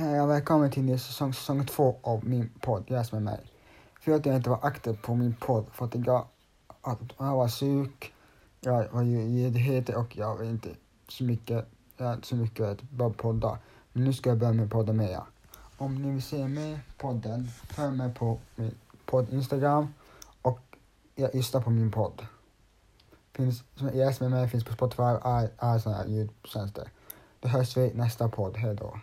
Hej och välkommen till säsong, säsong två av min podd Jäs med mig. För att jag inte var aktiv på min podd för att jag, att jag var sjuk, jag var ju ledig och jag var inte så mycket, jag inte så mycket att bara podda. Men nu ska jag börja med podda med er. Om ni vill se mer podden, följ mig på min podd Instagram och jag lyssnar på min podd. Finns, som med mig finns på Spotify och alla sådana ljudtjänster. Då hörs vi i nästa podd, hejdå.